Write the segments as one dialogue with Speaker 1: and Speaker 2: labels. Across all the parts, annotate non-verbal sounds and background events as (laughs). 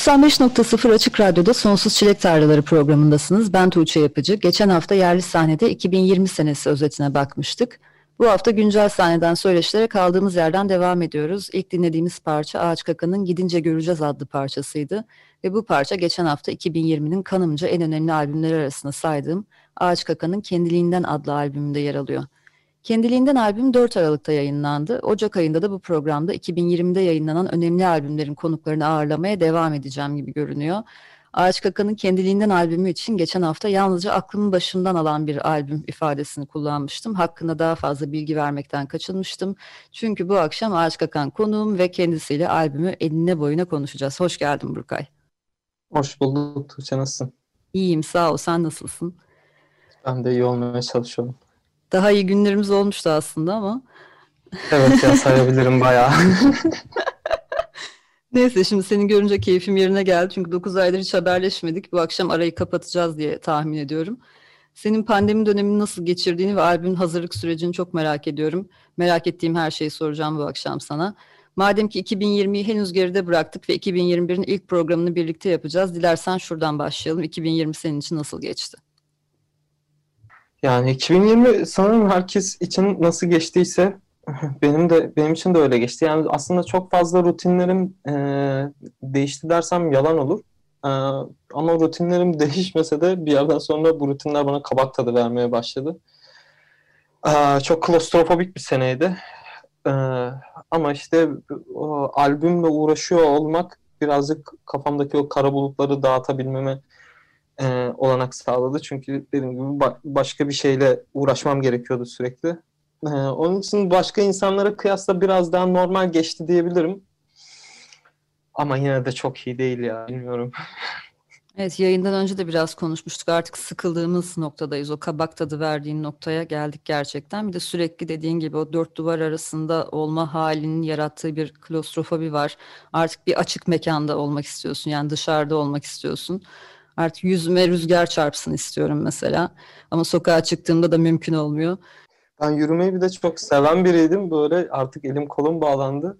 Speaker 1: ...95.0 Açık Radyo'da Sonsuz Çilek Tarlaları programındasınız. Ben Tuğçe Yapıcı. Geçen hafta yerli sahnede 2020 senesi özetine bakmıştık. Bu hafta güncel sahneden söyleşilere kaldığımız yerden devam ediyoruz. İlk dinlediğimiz parça Ağaç Kaka'nın Gidince Göreceğiz adlı parçasıydı. Ve bu parça geçen hafta 2020'nin kanımca en önemli albümleri arasında saydığım Ağaç Kaka'nın Kendiliğinden adlı albümünde yer alıyor. Kendiliğinden albüm 4 Aralık'ta yayınlandı. Ocak ayında da bu programda 2020'de yayınlanan önemli albümlerin konuklarını ağırlamaya devam edeceğim gibi görünüyor. Ağaç Kaka'nın kendiliğinden albümü için geçen hafta yalnızca aklımın başından alan bir albüm ifadesini kullanmıştım. Hakkında daha fazla bilgi vermekten kaçınmıştım. Çünkü bu akşam Ağaç Kakan konuğum ve kendisiyle albümü eline boyuna konuşacağız. Hoş geldin Burkay.
Speaker 2: Hoş bulduk Tuğçe nasılsın?
Speaker 1: İyiyim sağ ol sen nasılsın?
Speaker 2: Ben de iyi olmaya çalışıyorum.
Speaker 1: Daha iyi günlerimiz olmuştu aslında ama.
Speaker 2: Evet ya sayabilirim bayağı. (laughs)
Speaker 1: Neyse şimdi seni görünce keyfim yerine geldi. Çünkü 9 aydır hiç haberleşmedik. Bu akşam arayı kapatacağız diye tahmin ediyorum. Senin pandemi dönemini nasıl geçirdiğini ve albümün hazırlık sürecini çok merak ediyorum. Merak ettiğim her şeyi soracağım bu akşam sana. Madem ki 2020'yi henüz geride bıraktık ve 2021'in ilk programını birlikte yapacağız. Dilersen şuradan başlayalım. 2020 senin için nasıl geçti?
Speaker 2: Yani 2020 sanırım herkes için nasıl geçtiyse (laughs) benim de benim için de öyle geçti. Yani aslında çok fazla rutinlerim e, değişti dersem yalan olur. E, ama rutinlerim (laughs) değişmese de bir yerden sonra bu rutinler bana kabak tadı vermeye başladı. E, çok klostrofobik bir seneydi. E, ama işte o albümle uğraşıyor olmak birazcık kafamdaki o kara bulutları dağıtabilmeme e, olanak sağladı. Çünkü dediğim gibi ba- başka bir şeyle uğraşmam gerekiyordu sürekli. E, onun için başka insanlara kıyasla biraz daha normal geçti diyebilirim. Ama yine de çok iyi değil ya bilmiyorum. (laughs)
Speaker 1: Evet yayından önce de biraz konuşmuştuk. Artık sıkıldığımız noktadayız. O kabak tadı verdiğin noktaya geldik gerçekten. Bir de sürekli dediğin gibi o dört duvar arasında olma halinin yarattığı bir klostrofobi var. Artık bir açık mekanda olmak istiyorsun. Yani dışarıda olmak istiyorsun. Artık yüzüme rüzgar çarpsın istiyorum mesela. Ama sokağa çıktığımda da mümkün olmuyor.
Speaker 2: Ben yürümeyi bir de çok seven biriydim. Böyle artık elim kolum bağlandı.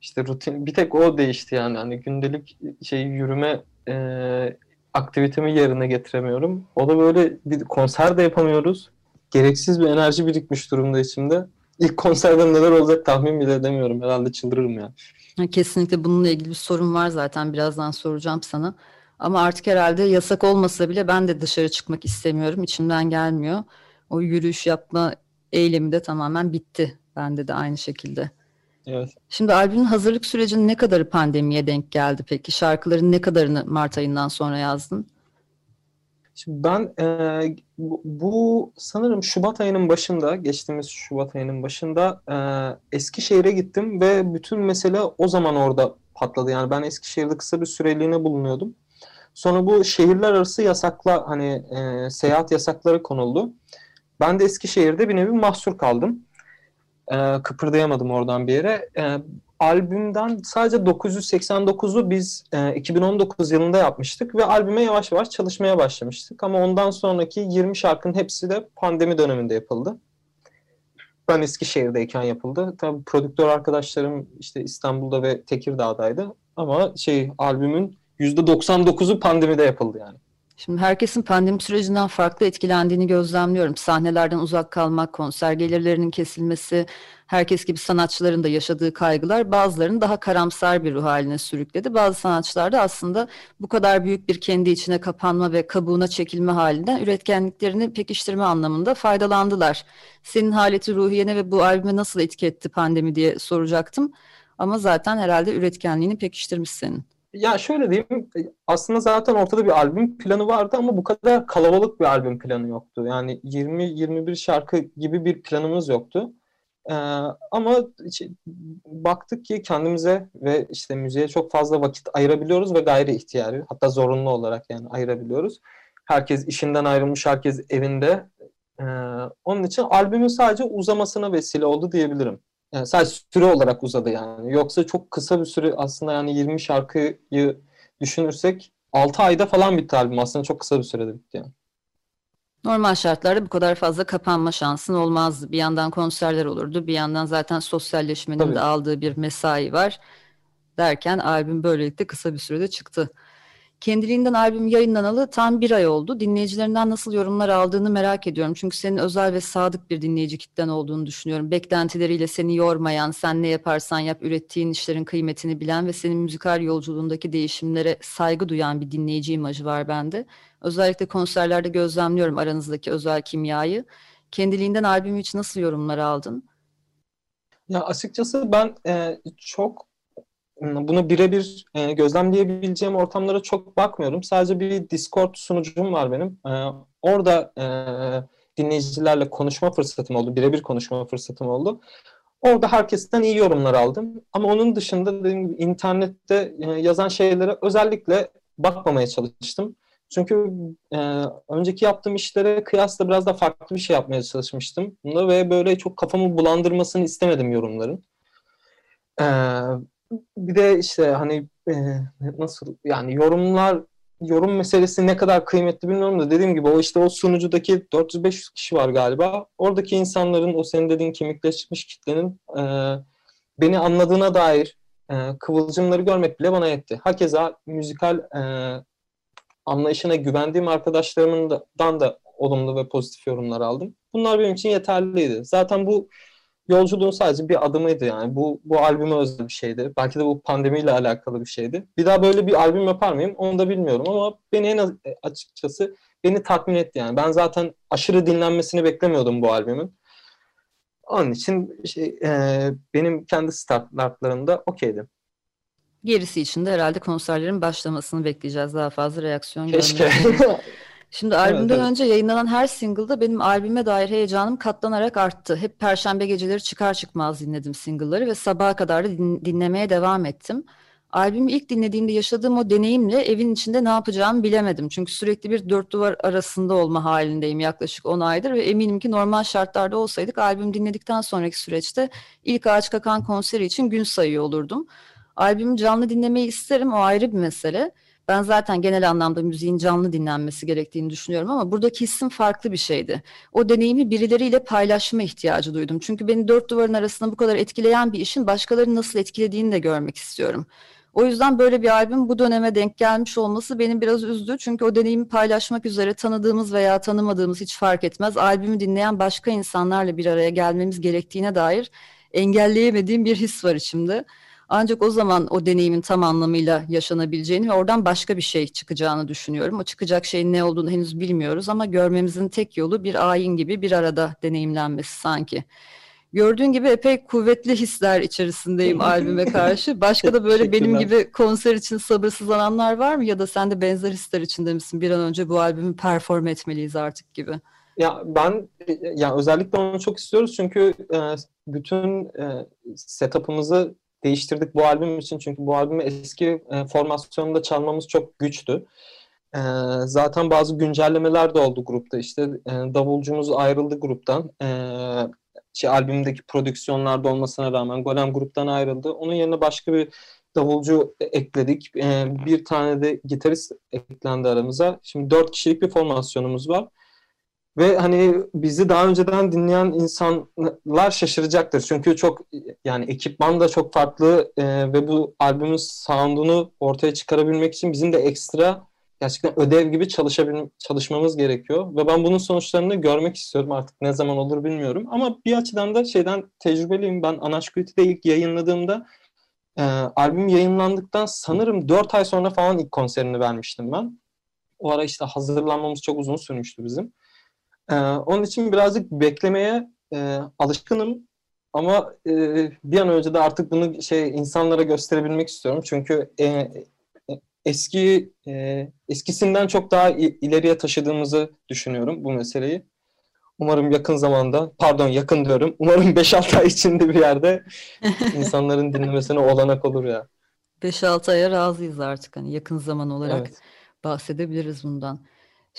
Speaker 2: İşte rutin bir tek o değişti yani. Hani gündelik şey yürüme e, aktivitemi yerine getiremiyorum. O da böyle bir konser de yapamıyoruz. Gereksiz bir enerji birikmiş durumda içimde. İlk konserden neler olacak tahmin bile edemiyorum. Herhalde çıldırırım ya.
Speaker 1: Kesinlikle bununla ilgili bir sorun var zaten. Birazdan soracağım sana. Ama artık herhalde yasak olmasa bile ben de dışarı çıkmak istemiyorum. İçimden gelmiyor. O yürüyüş yapma eylemi de tamamen bitti. Bende de aynı şekilde.
Speaker 2: Evet.
Speaker 1: Şimdi albümün hazırlık sürecinin ne kadarı pandemiye denk geldi peki? Şarkıların ne kadarını Mart ayından sonra yazdın?
Speaker 2: Şimdi ben e, bu, bu sanırım Şubat ayının başında, geçtiğimiz Şubat ayının başında e, Eskişehir'e gittim ve bütün mesele o zaman orada patladı. Yani ben Eskişehir'de kısa bir süreliğine bulunuyordum. Sonra bu şehirler arası yasakla hani e, seyahat yasakları konuldu. Ben de Eskişehir'de bir nevi mahsur kaldım. E, kıpırdayamadım oradan bir yere. E, albümden sadece 989'u biz e, 2019 yılında yapmıştık ve albüme yavaş yavaş çalışmaya başlamıştık. Ama ondan sonraki 20 şarkının hepsi de pandemi döneminde yapıldı. Ben Eskişehir'deyken yapıldı. Tabii prodüktör arkadaşlarım işte İstanbul'da ve Tekirdağ'daydı. Ama şey albümün %99'u pandemide yapıldı yani.
Speaker 1: Şimdi herkesin pandemi sürecinden farklı etkilendiğini gözlemliyorum. Sahnelerden uzak kalmak, konser gelirlerinin kesilmesi, herkes gibi sanatçıların da yaşadığı kaygılar bazılarını daha karamsar bir ruh haline sürükledi. Bazı sanatçılar da aslında bu kadar büyük bir kendi içine kapanma ve kabuğuna çekilme halinden üretkenliklerini pekiştirme anlamında faydalandılar. Senin haleti ruhiyene ve bu albüme nasıl etki etti pandemi diye soracaktım. Ama zaten herhalde üretkenliğini pekiştirmiş senin.
Speaker 2: Ya şöyle diyeyim, aslında zaten ortada bir albüm planı vardı ama bu kadar kalabalık bir albüm planı yoktu. Yani 20-21 şarkı gibi bir planımız yoktu. Ee, ama işte, baktık ki kendimize ve işte müziğe çok fazla vakit ayırabiliyoruz ve gayri ihtiyari, hatta zorunlu olarak yani ayırabiliyoruz. Herkes işinden ayrılmış, herkes evinde. Ee, onun için albümün sadece uzamasına vesile oldu diyebilirim. Yani sadece süre olarak uzadı yani. Yoksa çok kısa bir süre aslında yani 20 şarkıyı düşünürsek 6 ayda falan bitti albüm. Aslında çok kısa bir sürede bitti yani.
Speaker 1: Normal şartlarda bu kadar fazla kapanma şansın olmazdı. Bir yandan konserler olurdu, bir yandan zaten sosyalleşmenin
Speaker 2: Tabii.
Speaker 1: de aldığı bir mesai var. Derken albüm böylelikle kısa bir sürede çıktı. Kendiliğinden albüm yayınlanalı tam bir ay oldu. Dinleyicilerinden nasıl yorumlar aldığını merak ediyorum. Çünkü senin özel ve sadık bir dinleyici kitlen olduğunu düşünüyorum. Beklentileriyle seni yormayan, sen ne yaparsan yap ürettiğin işlerin kıymetini bilen ve senin müzikal yolculuğundaki değişimlere saygı duyan bir dinleyici imajı var bende. Özellikle konserlerde gözlemliyorum aranızdaki özel kimyayı. Kendiliğinden albümü için nasıl yorumlar aldın?
Speaker 2: Ya açıkçası ben e, çok bunu birebir e, gözlemleyebileceğim ortamlara çok bakmıyorum. Sadece bir Discord sunucum var benim. E, orada e, dinleyicilerle konuşma fırsatım oldu. Birebir konuşma fırsatım oldu. Orada herkesten iyi yorumlar aldım. Ama onun dışında dediğim gibi internette e, yazan şeylere özellikle bakmamaya çalıştım. Çünkü e, önceki yaptığım işlere kıyasla biraz da farklı bir şey yapmaya çalışmıştım. Ve böyle çok kafamı bulandırmasını istemedim yorumların. E, bir de işte hani e, nasıl yani yorumlar yorum meselesi ne kadar kıymetli bilmiyorum da dediğim gibi o işte o sunucudaki 400-500 kişi var galiba. Oradaki insanların o senin dediğin kemikleşmiş kitlenin e, beni anladığına dair e, kıvılcımları görmek bile bana yetti. Hakeza müzikal e, anlayışına güvendiğim arkadaşlarımdan da olumlu ve pozitif yorumlar aldım. Bunlar benim için yeterliydi. Zaten bu yolculuğun sadece bir adımıydı yani. Bu, bu albüme özel bir şeydi. Belki de bu pandemiyle alakalı bir şeydi. Bir daha böyle bir albüm yapar mıyım onu da bilmiyorum ama beni en az, açıkçası beni tatmin etti yani. Ben zaten aşırı dinlenmesini beklemiyordum bu albümün. Onun için şey, e, benim kendi startlarımda okeydi.
Speaker 1: Gerisi için de herhalde konserlerin başlamasını bekleyeceğiz. Daha fazla reaksiyon
Speaker 2: Keşke. (laughs)
Speaker 1: Şimdi albümden
Speaker 2: evet.
Speaker 1: önce yayınlanan her single'da benim albüme dair heyecanım katlanarak arttı. Hep perşembe geceleri çıkar çıkmaz dinledim single'ları ve sabaha kadar da din- dinlemeye devam ettim. Albümü ilk dinlediğimde yaşadığım o deneyimle evin içinde ne yapacağımı bilemedim. Çünkü sürekli bir dört duvar arasında olma halindeyim yaklaşık 10 aydır ve eminim ki normal şartlarda olsaydık albüm dinledikten sonraki süreçte ilk Ağaç Kakan konseri için gün sayıyor olurdum. Albümü canlı dinlemeyi isterim o ayrı bir mesele. Ben zaten genel anlamda müziğin canlı dinlenmesi gerektiğini düşünüyorum ama buradaki hissim farklı bir şeydi. O deneyimi birileriyle paylaşma ihtiyacı duydum. Çünkü beni dört duvarın arasında bu kadar etkileyen bir işin başkalarını nasıl etkilediğini de görmek istiyorum. O yüzden böyle bir albüm bu döneme denk gelmiş olması beni biraz üzdü. Çünkü o deneyimi paylaşmak üzere tanıdığımız veya tanımadığımız hiç fark etmez. Albümü dinleyen başka insanlarla bir araya gelmemiz gerektiğine dair engelleyemediğim bir his var içimde. Ancak o zaman o deneyimin tam anlamıyla yaşanabileceğini ve oradan başka bir şey çıkacağını düşünüyorum. O çıkacak şeyin ne olduğunu henüz bilmiyoruz ama görmemizin tek yolu bir ayin gibi bir arada deneyimlenmesi sanki. Gördüğün gibi epey kuvvetli hisler içerisindeyim (laughs) albüme karşı. Başka da böyle benim gibi konser için sabırsızlananlar var mı? Ya da sen de benzer hisler içinde misin? Bir an önce bu albümü perform etmeliyiz artık gibi.
Speaker 2: Ya ben ya özellikle onu çok istiyoruz çünkü e, bütün e, setup'ımızı değiştirdik bu albüm için çünkü bu albümü eski e, formasyonda çalmamız çok güçtü. E, zaten bazı güncellemeler de oldu grupta işte e, davulcumuz ayrıldı gruptan. E, şey, albümdeki prodüksiyonlarda olmasına rağmen Golem gruptan ayrıldı. Onun yerine başka bir davulcu ekledik. E, bir tane de gitarist eklendi aramıza. Şimdi dört kişilik bir formasyonumuz var. Ve hani bizi daha önceden dinleyen insanlar şaşıracaktır. Çünkü çok yani ekipman da çok farklı e, ve bu albümün sound'unu ortaya çıkarabilmek için bizim de ekstra gerçekten ödev gibi çalışmamız gerekiyor. Ve ben bunun sonuçlarını görmek istiyorum artık ne zaman olur bilmiyorum. Ama bir açıdan da şeyden tecrübeliyim. Ben Anaşküti'de ilk yayınladığımda e, albüm yayınlandıktan sanırım 4 ay sonra falan ilk konserini vermiştim ben. O ara işte hazırlanmamız çok uzun sürmüştü bizim. Ee, onun için birazcık beklemeye e, alışkınım ama e, bir an önce de artık bunu şey insanlara gösterebilmek istiyorum. Çünkü e, eski e, eskisinden çok daha ileriye taşıdığımızı düşünüyorum bu meseleyi. Umarım yakın zamanda, pardon yakın diyorum, umarım 5-6 ay içinde bir yerde (laughs) insanların dinlemesine olanak olur ya.
Speaker 1: 5-6 aya razıyız artık hani yakın zaman olarak evet. bahsedebiliriz bundan.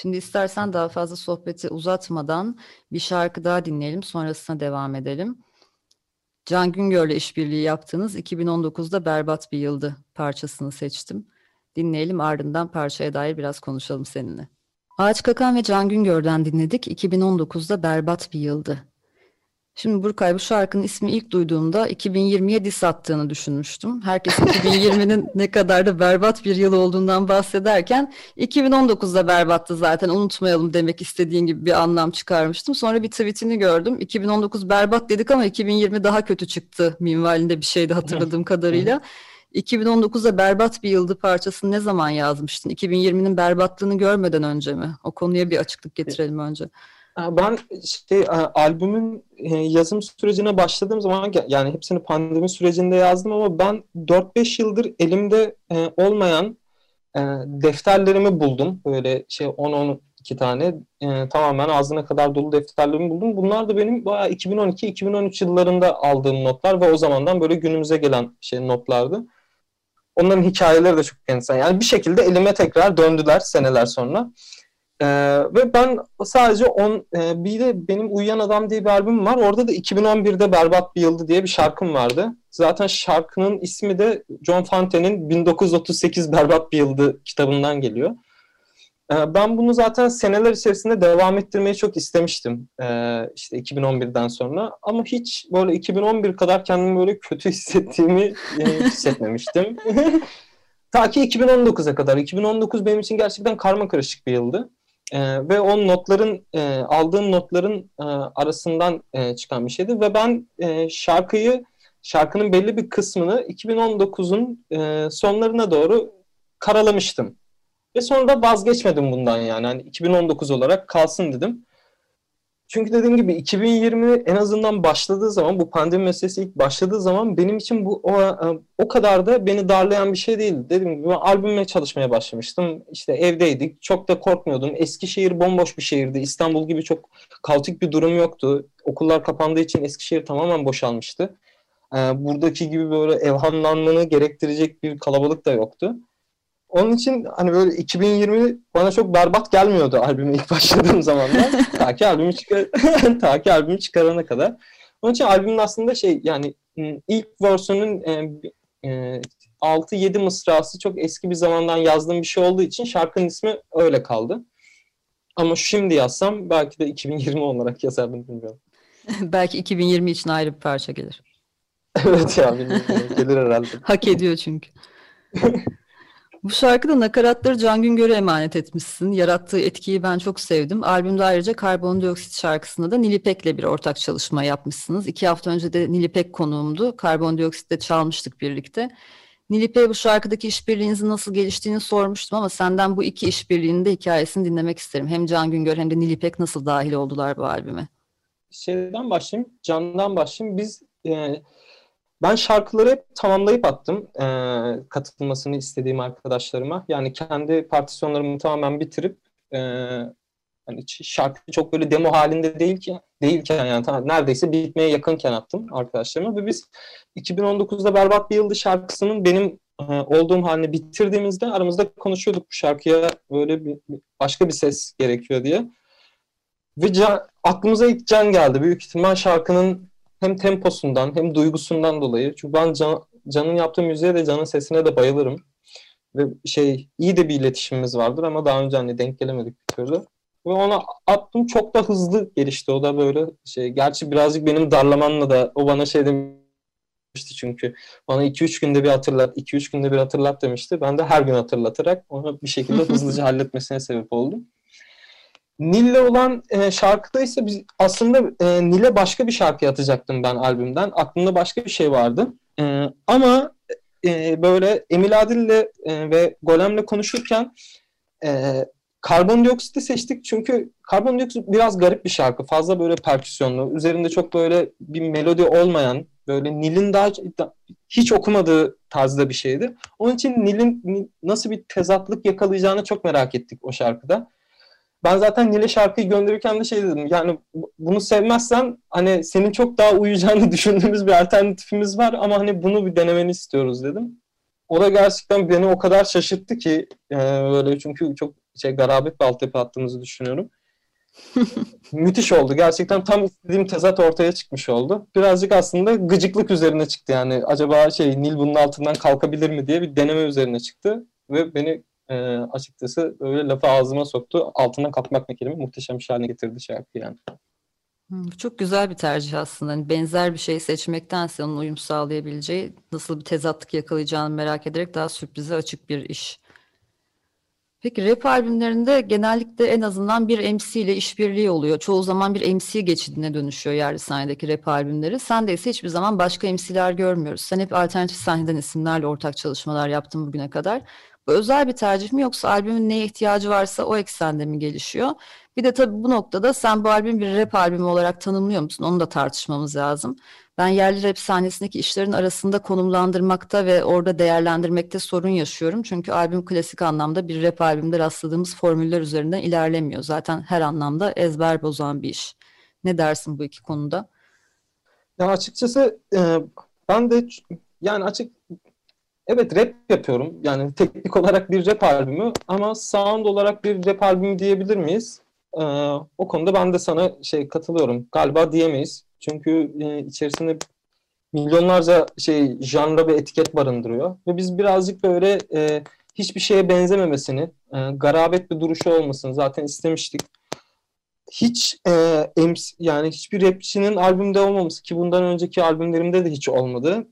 Speaker 1: Şimdi istersen daha fazla sohbeti uzatmadan bir şarkı daha dinleyelim, sonrasına devam edelim. Can Güngör'le işbirliği yaptığınız 2019'da Berbat Bir Yıldı parçasını seçtim. Dinleyelim ardından parçaya dair biraz konuşalım seninle. Ağaç Kakan ve Can Güngör'den dinledik. 2019'da Berbat Bir Yıldı. Şimdi Burkay bu şarkının ismi ilk duyduğumda 2020'ye dis attığını düşünmüştüm. Herkes 2020'nin ne kadar da berbat bir yıl olduğundan bahsederken 2019'da berbattı zaten unutmayalım demek istediğin gibi bir anlam çıkarmıştım. Sonra bir tweetini gördüm. 2019 berbat dedik ama 2020 daha kötü çıktı minvalinde bir şeydi hatırladığım kadarıyla. 2019'da berbat bir yıldı parçasını ne zaman yazmıştın? 2020'nin berbatlığını görmeden önce mi? O konuya bir açıklık getirelim önce.
Speaker 2: Ben şey albümün e, yazım sürecine başladığım zaman yani hepsini pandemi sürecinde yazdım ama ben 4-5 yıldır elimde e, olmayan e, defterlerimi buldum. Böyle şey 10-12 tane tamamen ağzına kadar dolu defterlerimi buldum. Bunlar da benim bayağı 2012-2013 yıllarında aldığım notlar ve o zamandan böyle günümüze gelen şey notlardı. Onların hikayeleri de çok enteresan. Yani bir şekilde elime tekrar döndüler seneler sonra. Ee, ve ben sadece on, e, bir de benim Uyuyan Adam diye bir albüm var. Orada da 2011'de Berbat Bir Yıldı diye bir şarkım vardı. Zaten şarkının ismi de John Fonte'nin 1938 Berbat Bir Yıldı kitabından geliyor. Ee, ben bunu zaten seneler içerisinde devam ettirmeyi çok istemiştim. Ee, işte 2011'den sonra. Ama hiç böyle 2011 kadar kendimi böyle kötü (laughs) hissettiğimi e, hissetmemiştim. (laughs) Ta ki 2019'a kadar. 2019 benim için gerçekten karma karışık bir yıldı. E, ve o notların e, aldığım notların e, arasından e, çıkan bir şeydi ve ben e, şarkıyı şarkının belli bir kısmını 2019'un e, sonlarına doğru karalamıştım. Ve sonra da vazgeçmedim bundan yani. yani 2019 olarak kalsın dedim. Çünkü dediğim gibi 2020 en azından başladığı zaman bu pandemi meselesi ilk başladığı zaman benim için bu o, o kadar da beni darlayan bir şey değildi. Dediğim gibi ben albüme çalışmaya başlamıştım. İşte evdeydik. Çok da korkmuyordum. Eskişehir bomboş bir şehirdi. İstanbul gibi çok kaotik bir durum yoktu. Okullar kapandığı için Eskişehir tamamen boşalmıştı. Buradaki gibi böyle evhamlanmanı gerektirecek bir kalabalık da yoktu. Onun için hani böyle 2020 bana çok berbat gelmiyordu albüme ilk başladığım zamanlar. (laughs) ta ki albümü çıkar (laughs) ta ki albümü çıkarana kadar. Onun için albümün aslında şey yani ilk versiyonun e, e, 6-7 mısrası çok eski bir zamandan yazdığım bir şey olduğu için şarkının ismi öyle kaldı. Ama şimdi yazsam belki de 2020 olarak yazardım bilmiyorum. (laughs)
Speaker 1: belki 2020 için ayrı bir parça gelir.
Speaker 2: evet ya bilmiyorum. Gelir herhalde.
Speaker 1: Hak ediyor çünkü. Bu şarkıda nakaratları Can Güngör'e emanet etmişsin. Yarattığı etkiyi ben çok sevdim. Albümde ayrıca Karbondioksit şarkısında da Nilipek'le bir ortak çalışma yapmışsınız. İki hafta önce de Nilipek konuğumdu. Karbondioksit'te çalmıştık birlikte. Nilipek'e bu şarkıdaki işbirliğinizin nasıl geliştiğini sormuştum ama senden bu iki işbirliğinin de hikayesini dinlemek isterim. Hem Can Güngör hem de Nilipek nasıl dahil oldular bu albüme?
Speaker 2: Şeyden başlayayım, Can'dan başlayayım. Biz e, ben şarkıları hep tamamlayıp attım e, katılmasını istediğim arkadaşlarıma. Yani kendi partisyonlarımı tamamen bitirip e, hani şarkı çok böyle demo halinde değil ki değilken yani tam, neredeyse bitmeye yakınken attım arkadaşlarıma ve biz 2019'da Berbat Bir Yıldı şarkısının benim e, olduğum halini bitirdiğimizde aramızda konuşuyorduk bu şarkıya böyle bir, başka bir ses gerekiyor diye. Ve can, aklımıza ilk Can geldi. Büyük ihtimal şarkının hem temposundan hem duygusundan dolayı. Çünkü ben Can, Can'ın yaptığı müziğe de Can'ın sesine de bayılırım. Ve şey iyi de bir iletişimimiz vardır ama daha önce hani denk gelemedik bir türlü. Ve ona attım çok da hızlı gelişti. O da böyle şey. Gerçi birazcık benim darlamanla da o bana şey demişti çünkü. Bana 2-3 günde bir hatırlat, 2-3 günde bir hatırlat demişti. Ben de her gün hatırlatarak onu bir şekilde (laughs) hızlıca halletmesine sebep oldum. Nil'le olan e, şarkıda ise biz aslında e, Nil'e başka bir şarkı atacaktım ben albümden. Aklımda başka bir şey vardı. E, ama e, böyle Emil Adil'le e, ve Golem'le konuşurken e, Karbondioksit'i seçtik çünkü Karbondioksit biraz garip bir şarkı. Fazla böyle perküsyonlu, üzerinde çok böyle bir melodi olmayan Böyle Nil'in daha hiç okumadığı tarzda bir şeydi. Onun için Nil'in nasıl bir tezatlık yakalayacağını çok merak ettik o şarkıda. Ben zaten Nil'e şarkıyı gönderirken de şey dedim. Yani bunu sevmezsen hani senin çok daha uyacağını (laughs) düşündüğümüz bir alternatifimiz var ama hani bunu bir denemeni istiyoruz dedim. O da gerçekten beni o kadar şaşırttı ki e, böyle çünkü çok şey garabet bir altyapı attığımızı düşünüyorum. (laughs) Müthiş oldu. Gerçekten tam istediğim tezat ortaya çıkmış oldu. Birazcık aslında gıcıklık üzerine çıktı yani. Acaba şey Nil bunun altından kalkabilir mi diye bir deneme üzerine çıktı. Ve beni e, açıkçası öyle lafı ağzıma soktu. Altından kalkmak ne kelime muhteşem bir haline getirdi şarkı yani.
Speaker 1: Bu çok güzel bir tercih aslında. Hani benzer bir şey seçmektense onun uyum sağlayabileceği, nasıl bir tezatlık yakalayacağını merak ederek daha sürprize açık bir iş. Peki rap albümlerinde genellikle en azından bir MC ile işbirliği oluyor. Çoğu zaman bir MC geçidine dönüşüyor yerli sahnedeki rap albümleri. Sen de ise hiçbir zaman başka MC'ler görmüyoruz. Sen hep alternatif sahneden isimlerle ortak çalışmalar yaptın bugüne kadar. Özel bir tercih mi yoksa albümün neye ihtiyacı varsa o eksende mi gelişiyor? Bir de tabii bu noktada sen bu albüm bir rap albümü olarak tanımlıyor musun? Onu da tartışmamız lazım. Ben yerli rap sahnesindeki işlerin arasında konumlandırmakta ve orada değerlendirmekte sorun yaşıyorum. Çünkü albüm klasik anlamda bir rap albümde rastladığımız formüller üzerinden ilerlemiyor. Zaten her anlamda ezber bozan bir iş. Ne dersin bu iki konuda?
Speaker 2: Ya açıkçası e, ben de yani açık evet rap yapıyorum. Yani teknik olarak bir rap albümü ama sound olarak bir rap albümü diyebilir miyiz? Ee, o konuda ben de sana şey katılıyorum. Galiba diyemeyiz. Çünkü e, içerisinde milyonlarca şey janra ve etiket barındırıyor. Ve biz birazcık böyle e, hiçbir şeye benzememesini, e, garabet bir duruşu olmasını zaten istemiştik. Hiç e, MC, yani hiçbir rapçinin albümde olmaması ki bundan önceki albümlerimde de hiç olmadı.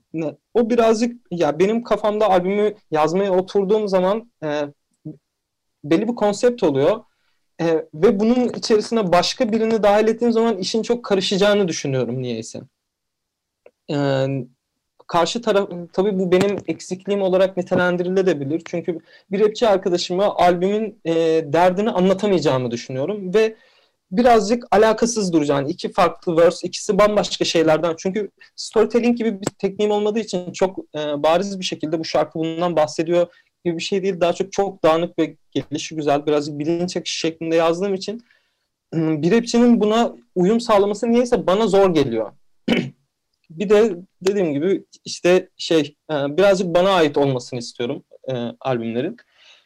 Speaker 2: O birazcık ya benim kafamda albümü yazmaya oturduğum zaman e, belli bir konsept oluyor e, ve bunun içerisine başka birini dahil ettiğim zaman işin çok karışacağını düşünüyorum niyeyse. E, karşı taraf, tabii bu benim eksikliğim olarak nitelendirilebilir. Çünkü bir rapçi arkadaşıma albümün e, derdini anlatamayacağımı düşünüyorum ve birazcık alakasız duracağını, iki farklı verse, ikisi bambaşka şeylerden. Çünkü storytelling gibi bir tekniğim olmadığı için çok e, bariz bir şekilde bu şarkı bundan bahsediyor gibi bir şey değil. Daha çok çok dağınık ve gelişi güzel, birazcık bilinç akışı şeklinde yazdığım için bir rapçinin buna uyum sağlaması niyeyse bana zor geliyor. (clears throat) bir de dediğim gibi işte şey e, birazcık bana ait olmasını istiyorum e, albümlerin.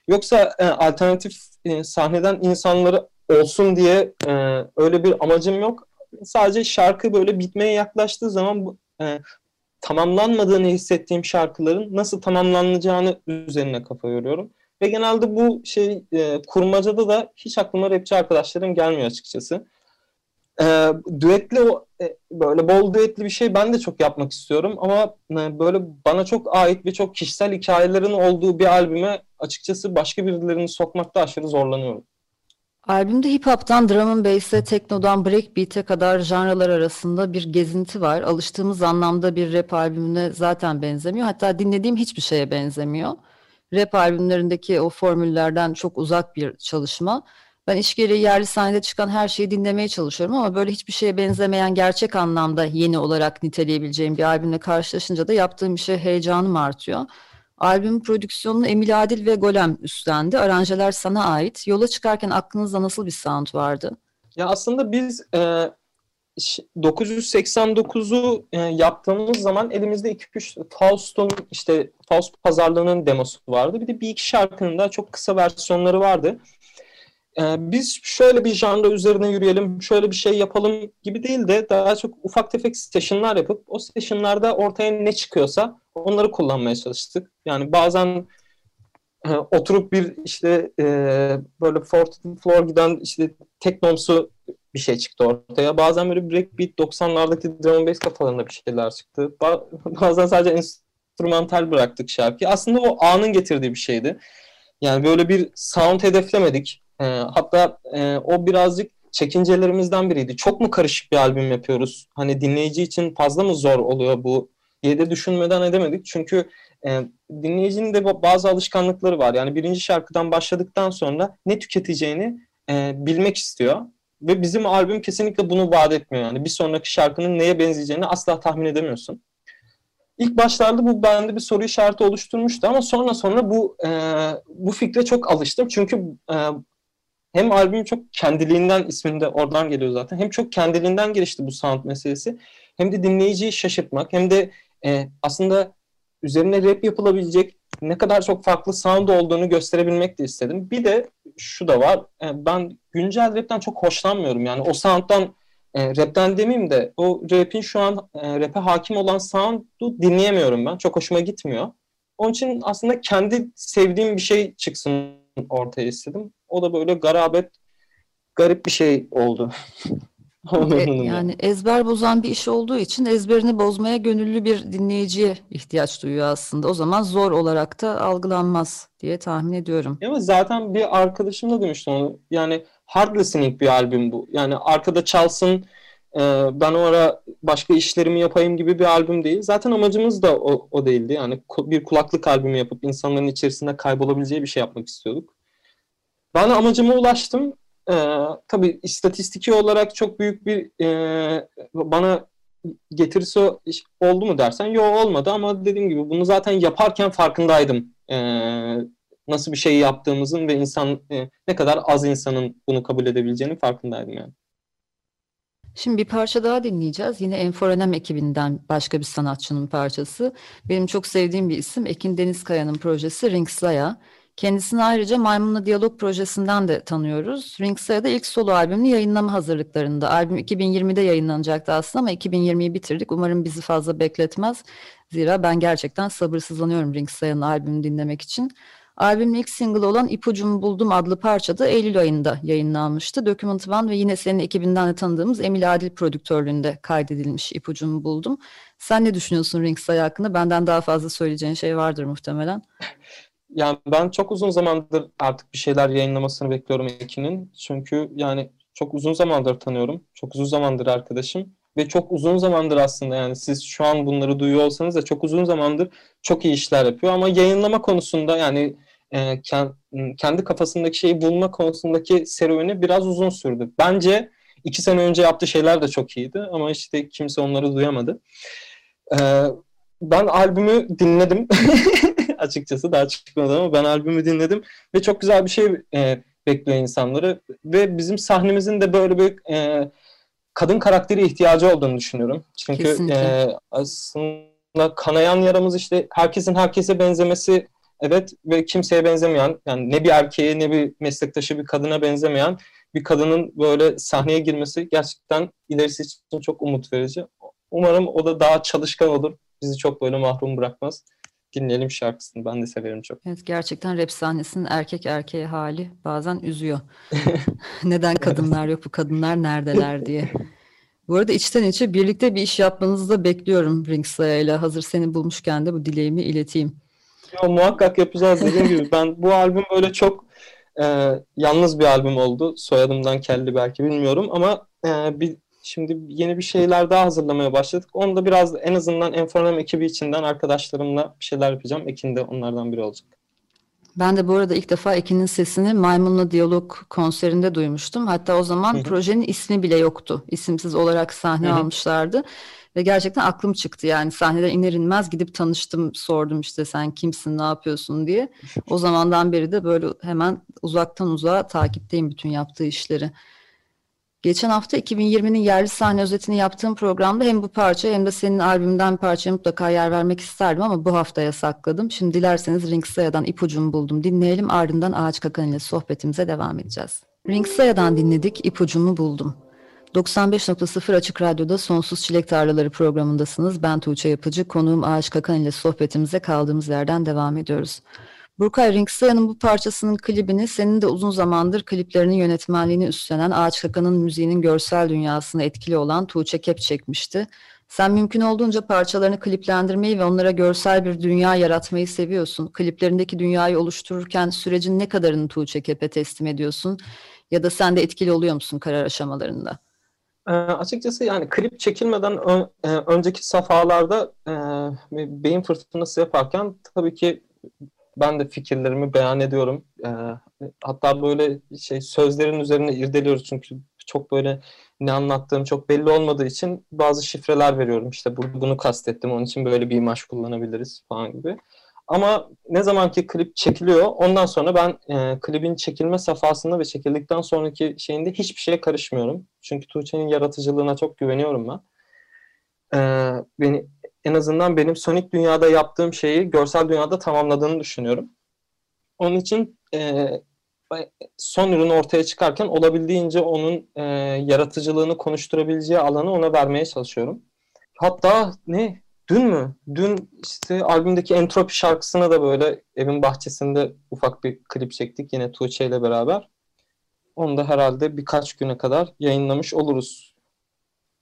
Speaker 2: Yoksa e, alternatif e, sahneden insanları olsun diye e, öyle bir amacım yok. Sadece şarkı böyle bitmeye yaklaştığı zaman e, tamamlanmadığını hissettiğim şarkıların nasıl tamamlanacağını üzerine kafa yoruyorum. Ve genelde bu şey e, kurmacada da hiç aklıma rapçi arkadaşlarım gelmiyor açıkçası. E, düetli o e, böyle bol düetli bir şey ben de çok yapmak istiyorum ama e, böyle bana çok ait ve çok kişisel hikayelerin olduğu bir albüme açıkçası başka birilerini sokmakta aşırı zorlanıyorum.
Speaker 1: Albümde hip hop'tan drum and bass'e, teknodan breakbeat'e kadar janralar arasında bir gezinti var. Alıştığımız anlamda bir rap albümüne zaten benzemiyor. Hatta dinlediğim hiçbir şeye benzemiyor. Rap albümlerindeki o formüllerden çok uzak bir çalışma. Ben iş gereği yerli sahnede çıkan her şeyi dinlemeye çalışıyorum ama böyle hiçbir şeye benzemeyen gerçek anlamda yeni olarak niteleyebileceğim bir albümle karşılaşınca da yaptığım işe heyecanım artıyor. Albüm prodüksiyonunu Emil Adil ve Golem üstlendi. Aranjeler sana ait. Yola çıkarken aklınızda nasıl bir sound vardı?
Speaker 2: Ya aslında biz e, 989'u e, yaptığımız zaman elimizde 2-3 Faust'un işte Faust pazarlığının demosu vardı. Bir de bir iki şarkının da çok kısa versiyonları vardı. E, biz şöyle bir janra üzerine yürüyelim, şöyle bir şey yapalım gibi değil de daha çok ufak tefek session'lar yapıp o session'larda ortaya ne çıkıyorsa onları kullanmaya çalıştık. Yani bazen e, oturup bir işte e, böyle fourth floor giden işte teknomsu bir şey çıktı ortaya. Bazen böyle breakbeat 90'lardaki drum bass kafalarında bir şeyler çıktı. Ba (laughs) bazen sadece enstrümantal bıraktık şarkıyı. Aslında o anın getirdiği bir şeydi. Yani böyle bir sound hedeflemedik. E, hatta e, o birazcık çekincelerimizden biriydi. Çok mu karışık bir albüm yapıyoruz? Hani dinleyici için fazla mı zor oluyor bu diye de düşünmeden edemedik. Çünkü e, dinleyicinin de bazı alışkanlıkları var. Yani birinci şarkıdan başladıktan sonra ne tüketeceğini e, bilmek istiyor. Ve bizim albüm kesinlikle bunu vaat etmiyor. Yani bir sonraki şarkının neye benzeyeceğini asla tahmin edemiyorsun. İlk başlarda bu bende bir soru işareti oluşturmuştu ama sonra sonra bu e, bu fikre çok alıştım. Çünkü e, hem albüm çok kendiliğinden isminde oradan geliyor zaten. Hem çok kendiliğinden gelişti bu sound meselesi. Hem de dinleyiciyi şaşırtmak hem de e, aslında üzerine rap yapılabilecek ne kadar çok farklı sound olduğunu gösterebilmek de istedim. Bir de şu da var. E, ben güncel rapten çok hoşlanmıyorum. Yani o sound'dan e, rapten demeyeyim de o rap'in şu an e, rap'e hakim olan sound'u dinleyemiyorum ben. Çok hoşuma gitmiyor. Onun için aslında kendi sevdiğim bir şey çıksın ortaya istedim. O da böyle garabet, garip bir şey oldu. (laughs)
Speaker 1: E, yani ezber bozan bir iş olduğu için ezberini bozmaya gönüllü bir dinleyiciye ihtiyaç duyuyor aslında. O zaman zor olarak da algılanmaz diye tahmin ediyorum.
Speaker 2: Ama zaten bir arkadaşım da demişti onu. Yani hard listening bir albüm bu. Yani arkada çalsın e, ben o ara başka işlerimi yapayım gibi bir albüm değil. Zaten amacımız da o, o değildi. Yani bir kulaklık albümü yapıp insanların içerisinde kaybolabileceği bir şey yapmak istiyorduk. Ben amacıma ulaştım. Ee, tabii istatistiki olarak çok büyük bir e, bana getirisi oldu mu dersen yok olmadı ama dediğim gibi bunu zaten yaparken farkındaydım. Ee, nasıl bir şey yaptığımızın ve insan e, ne kadar az insanın bunu kabul edebileceğinin farkındaydım yani.
Speaker 1: Şimdi bir parça daha dinleyeceğiz. Yine Enforenem ekibinden başka bir sanatçının parçası. Benim çok sevdiğim bir isim Ekin Denizkaya'nın projesi Ringslaya. Kendisini ayrıca Maymunla Diyalog projesinden de tanıyoruz. Ringsaya'da ilk solo albümünü yayınlama hazırlıklarında. Albüm 2020'de yayınlanacaktı aslında ama 2020'yi bitirdik. Umarım bizi fazla bekletmez. Zira ben gerçekten sabırsızlanıyorum Ringsaya'nın albümünü dinlemek için. Albümün ilk single olan İpucumu Buldum adlı parça da Eylül ayında yayınlanmıştı. Document One ve yine senin ekibinden de tanıdığımız Emil Adil prodüktörlüğünde kaydedilmiş İpucumu Buldum. Sen ne düşünüyorsun Ringsaya hakkında? Benden daha fazla söyleyeceğin şey vardır muhtemelen. (laughs)
Speaker 2: Yani ben çok uzun zamandır artık bir şeyler yayınlamasını bekliyorum Ekin'in. Çünkü yani çok uzun zamandır tanıyorum. Çok uzun zamandır arkadaşım. Ve çok uzun zamandır aslında yani siz şu an bunları duyuyor olsanız da çok uzun zamandır çok iyi işler yapıyor. Ama yayınlama konusunda yani e, kendi kafasındaki şeyi bulma konusundaki serüveni biraz uzun sürdü. Bence iki sene önce yaptığı şeyler de çok iyiydi ama işte kimse onları duyamadı. E, ben albümü dinledim. (laughs) açıkçası daha çıkmadı ama ben albümü dinledim ve çok güzel bir şey e, bekliyor insanları ve bizim sahnemizin de böyle bir e, kadın karakteri ihtiyacı olduğunu düşünüyorum. Çünkü e, aslında kanayan yaramız işte herkesin herkese benzemesi evet ve kimseye benzemeyen yani ne bir erkeğe ne bir meslektaşı bir kadına benzemeyen bir kadının böyle sahneye girmesi gerçekten ilerisi için çok umut verici. Umarım o da daha çalışkan olur. Bizi çok böyle mahrum bırakmaz dinleyelim şarkısını. Ben de severim çok.
Speaker 1: Evet gerçekten rap sahnesinin erkek erkeğe hali bazen üzüyor. (laughs) Neden kadınlar yok bu kadınlar neredeler diye. Bu arada içten içe birlikte bir iş yapmanızı da bekliyorum Ringsaya ile. Hazır seni bulmuşken de bu dileğimi ileteyim.
Speaker 2: Ya, muhakkak yapacağız dediğim gibi. Ben bu albüm böyle çok e, yalnız bir albüm oldu. Soyadımdan kelli belki bilmiyorum ama e, bir Şimdi yeni bir şeyler daha hazırlamaya başladık. Onu da biraz en azından Enfonem ekibi içinden arkadaşlarımla bir şeyler yapacağım. Ekin de onlardan biri olacak.
Speaker 1: Ben de bu arada ilk defa Ekin'in sesini Maymun'la Diyalog konserinde duymuştum. Hatta o zaman Hı-hı. projenin ismi bile yoktu. İsimsiz olarak sahne Hı-hı. almışlardı. Ve gerçekten aklım çıktı yani sahneden iner inmez gidip tanıştım sordum işte sen kimsin ne yapıyorsun diye. O zamandan beri de böyle hemen uzaktan uzağa takipteyim bütün yaptığı işleri. Geçen hafta 2020'nin yerli sahne özetini yaptığım programda hem bu parça hem de senin albümden bir parçaya mutlaka yer vermek isterdim ama bu haftaya sakladım. Şimdi dilerseniz Ringsaya'dan ipucumu buldum dinleyelim ardından Ağaç Kakan ile sohbetimize devam edeceğiz. Ringsaya'dan dinledik ipucumu buldum. 95.0 Açık Radyo'da Sonsuz Çilek Tarlaları programındasınız. Ben Tuğçe Yapıcı, konuğum Ağaç Kakan ile sohbetimize kaldığımız yerden devam ediyoruz. Burkay Rinksaya'nın bu parçasının klibini senin de uzun zamandır kliplerinin yönetmenliğini üstlenen Ağaç Kaka'nın müziğinin görsel dünyasına etkili olan Tuğçe Kep çekmişti. Sen mümkün olduğunca parçalarını kliplendirmeyi ve onlara görsel bir dünya yaratmayı seviyorsun. Kliplerindeki dünyayı oluştururken sürecin ne kadarını Tuğçe Kep'e teslim ediyorsun? Ya da sen de etkili oluyor musun karar aşamalarında?
Speaker 2: E, açıkçası yani klip çekilmeden ön, e, önceki safhalarda e, beyin fırtınası yaparken tabii ki ben de fikirlerimi beyan ediyorum. E, hatta böyle şey sözlerin üzerine irdeliyoruz çünkü çok böyle ne anlattığım çok belli olmadığı için bazı şifreler veriyorum. İşte bu, bunu kastettim onun için böyle bir imaj kullanabiliriz falan gibi. Ama ne zamanki klip çekiliyor ondan sonra ben e, klibin çekilme safhasında ve çekildikten sonraki şeyinde hiçbir şeye karışmıyorum. Çünkü Tuğçe'nin yaratıcılığına çok güveniyorum ben. E, beni en azından benim sonik dünyada yaptığım şeyi görsel dünyada tamamladığını düşünüyorum. Onun için e, son ürün ortaya çıkarken olabildiğince onun e, yaratıcılığını konuşturabileceği alanı ona vermeye çalışıyorum. Hatta ne dün mü? Dün işte albümdeki Entropi şarkısına da böyle evin bahçesinde ufak bir klip çektik yine Tuğçe ile beraber. Onu da herhalde birkaç güne kadar yayınlamış oluruz.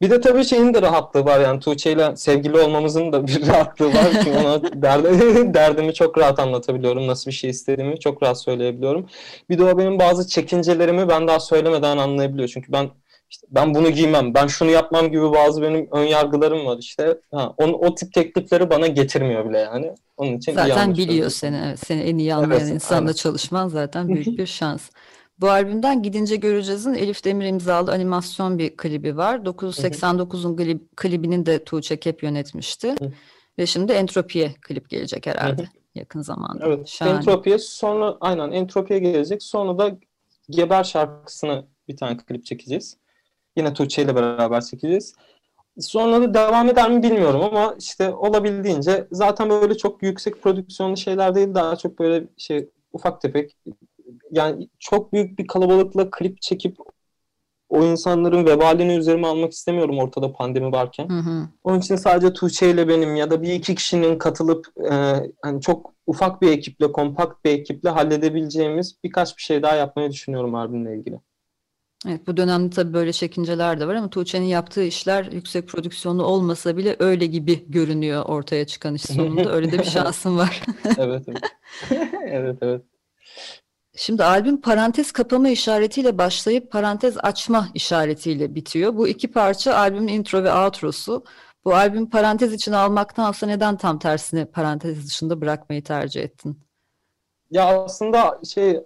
Speaker 2: Bir de tabii şeyin de rahatlığı var yani Tuğçe ile sevgili olmamızın da bir (laughs) rahatlığı var. Çünkü ona derdi, (laughs) derdimi çok rahat anlatabiliyorum. Nasıl bir şey istediğimi çok rahat söyleyebiliyorum. Bir de o benim bazı çekincelerimi ben daha söylemeden anlayabiliyor. Çünkü ben işte ben bunu giymem, ben şunu yapmam gibi bazı benim ön yargılarım var işte. Ha, on, o tip teklifleri bana getirmiyor bile yani. Onun için
Speaker 1: zaten biliyor seni, evet, seni en iyi anlayan evet, insanla aynen. çalışman zaten büyük bir şans. Bu albümden Gidince Göreceğiz'in Elif Demir imzalı animasyon bir klibi var. 989'un klip, klibinin de Tuğçe Kep yönetmişti. Ve şimdi Entropi'ye klip gelecek herhalde yakın zamanda.
Speaker 2: Evet, Şahane. Entropi'ye sonra aynen Entropi'ye gelecek. Sonra da Geber şarkısını bir tane klip çekeceğiz. Yine Tuğçe ile beraber çekeceğiz. Sonra da devam eder mi bilmiyorum ama işte olabildiğince zaten böyle çok yüksek prodüksiyonlu şeyler değil daha çok böyle şey ufak tefek yani çok büyük bir kalabalıkla klip çekip o insanların vebalini üzerime almak istemiyorum ortada pandemi varken. Hı hı. Onun için sadece Tuğçe ile benim ya da bir iki kişinin katılıp e, hani çok ufak bir ekiple, kompakt bir ekiple halledebileceğimiz birkaç bir şey daha yapmayı düşünüyorum albümle ilgili.
Speaker 1: Evet bu dönemde tabii böyle çekinceler de var ama Tuğçe'nin yaptığı işler yüksek prodüksiyonlu olmasa bile öyle gibi görünüyor ortaya çıkan iş sonunda. (laughs) Öyle de bir şansın var.
Speaker 2: evet evet. (laughs) evet evet.
Speaker 1: Şimdi albüm parantez kapama işaretiyle başlayıp parantez açma işaretiyle bitiyor. Bu iki parça albümün intro ve outrosu. Bu albüm parantez içine almaktansa neden tam tersini parantez dışında bırakmayı tercih ettin?
Speaker 2: Ya aslında şey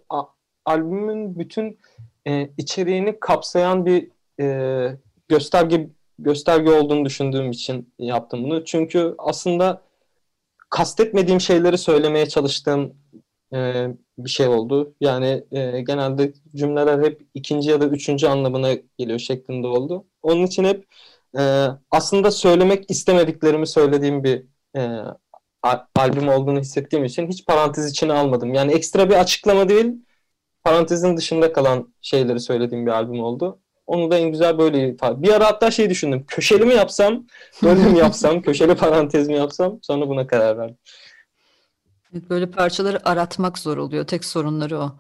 Speaker 2: albümün bütün e, içeriğini kapsayan bir e, gösterge gösterge olduğunu düşündüğüm için yaptım bunu. Çünkü aslında kastetmediğim şeyleri söylemeye çalıştığım e, bir şey oldu. Yani e, genelde cümleler hep ikinci ya da üçüncü anlamına geliyor şeklinde oldu. Onun için hep e, aslında söylemek istemediklerimi söylediğim bir e, albüm olduğunu hissettiğim için hiç parantez içine almadım. Yani ekstra bir açıklama değil, parantezin dışında kalan şeyleri söylediğim bir albüm oldu. Onu da en güzel böyle ifade. Bir ara hatta şey düşündüm. Köşeli mi yapsam, böyle mi yapsam, köşeli parantez mi yapsam sonra buna karar verdim.
Speaker 1: Böyle parçaları aratmak zor oluyor. Tek sorunları o.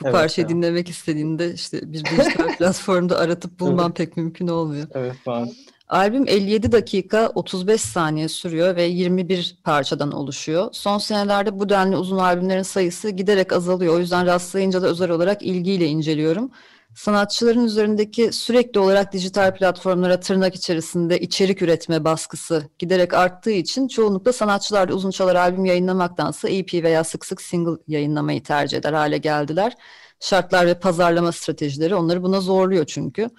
Speaker 1: Bu evet, parçayı ya. dinlemek istediğinde işte bir dijital (laughs) platformda aratıp bulman evet. pek mümkün olmuyor.
Speaker 2: Evet, var.
Speaker 1: Albüm 57 dakika 35 saniye sürüyor ve 21 parçadan oluşuyor. Son senelerde bu denli uzun albümlerin sayısı giderek azalıyor. O yüzden rastlayınca da özel olarak ilgiyle inceliyorum. Sanatçıların üzerindeki sürekli olarak dijital platformlara tırnak içerisinde içerik üretme baskısı giderek arttığı için çoğunlukla sanatçılar uzun çalar albüm yayınlamaktansa EP veya sık sık single yayınlamayı tercih eder hale geldiler. Şartlar ve pazarlama stratejileri onları buna zorluyor çünkü.